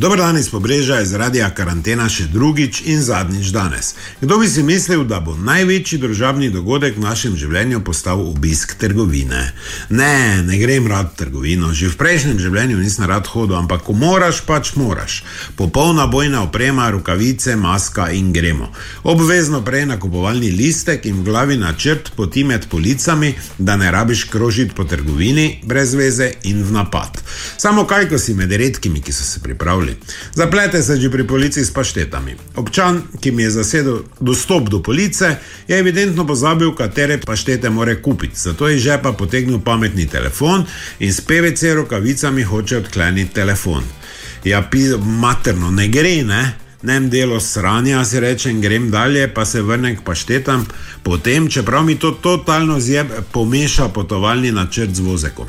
Dobro dan iz pobrežja je zaradi karantena še drugič in zadnjič danes. Kdo bi si mislil, da bo največji državni dogodek v našem življenju postal obisk trgovine? Ne, ne grem rad v trgovino, že v prejšnjem življenju nisem rad hodil, ampak ko moraš, pač moraš. Popolna bojna oprema, rokavice, maska in gremo. Obvezno prej nakupovalni listek in v glavi načrt poti med policami, da ne rabiš krožiti po trgovini brez veze in v napad. Samo kaj, ko si med redkimi, ki so se pripravili. Zaplete se že pri policiji s paštetami. Občan, ki mi je zasedel dostop do police, je evidentno pozabil, katere paštete more kupiti. Zato je žepa potegnil pametni telefon in s PVC rokavicami hoče odkleniti telefon. Ja, pi, materno, ne gre, ne. Nem delo sranja, si rečem, grem dalje, pa se vrnem k paštetam, potem, čeprav mi to totalno zjeb, pomeša potovalni načrt z vozekom.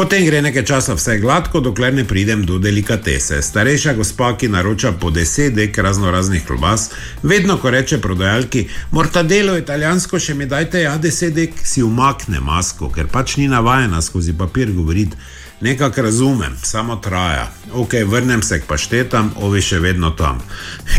Potem gre nekaj časa vse gladko, dokler ne pridem do delikatese. Starejša gospa, ki naroča po deset dek razno raznih klobas, vedno ko reče prodajalki: Mortadelo italijansko, še mi dajte, ja, deset dek si umakne masko, ker pač ni navajena skozi papir govoriti. Nekako razumem, samo traja. Ok, vrnem se k paštetam, ovi še vedno tam.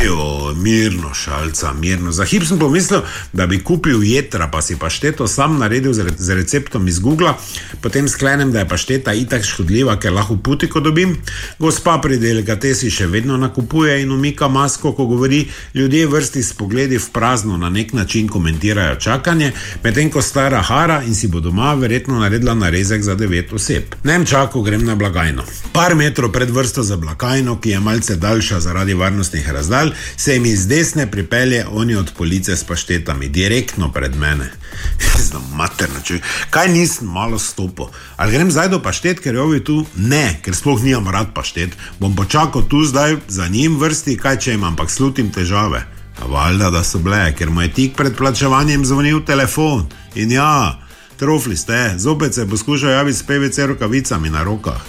Jo, mirno, šalca, mirno. Za hip sem pomislil, da bi kupil jedra, pa si pašteto sam naredil z receptom iz Google, potem sklenem, da je pašteta itak škodljiva, ker lahko putiko dobim. Gospa pri delikatesi še vedno nakupuje in umika masko, ko govori, ljudje vrsti s pogledi v prazno na nek način komentirajo čakanje, medtem ko stara hara in si bo doma verjetno naredila narezek za devet oseb. Nem čakam ko grem na blagajno. Par metrov pred vrsto za blagajno, ki je malce daljša zaradi varnostnih razdalj, se mi z desne pripelje oni od police s paštetami, direktno pred mene. Znam, materno, če kaj nisem malo stopil. Ali grem zdaj do paštet, ker je ovi tu? Ne, ker sploh nimam rad paštet. Bom počakal tu zdaj za njim vrsti, kaj če imam, ampak slutim težave. Valjda, da so bile, ker mu je tik pred plačevanjem zvonil telefon. In ja, trofli ste, zopet se poskušajo javiti s PVC rokavicami na rokah.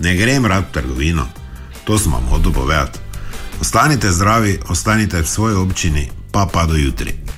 Ne grem rad v trgovino, to sem vam hotel povedati. Ostanite zdravi, ostanite v svoji občini, pa pa do jutri.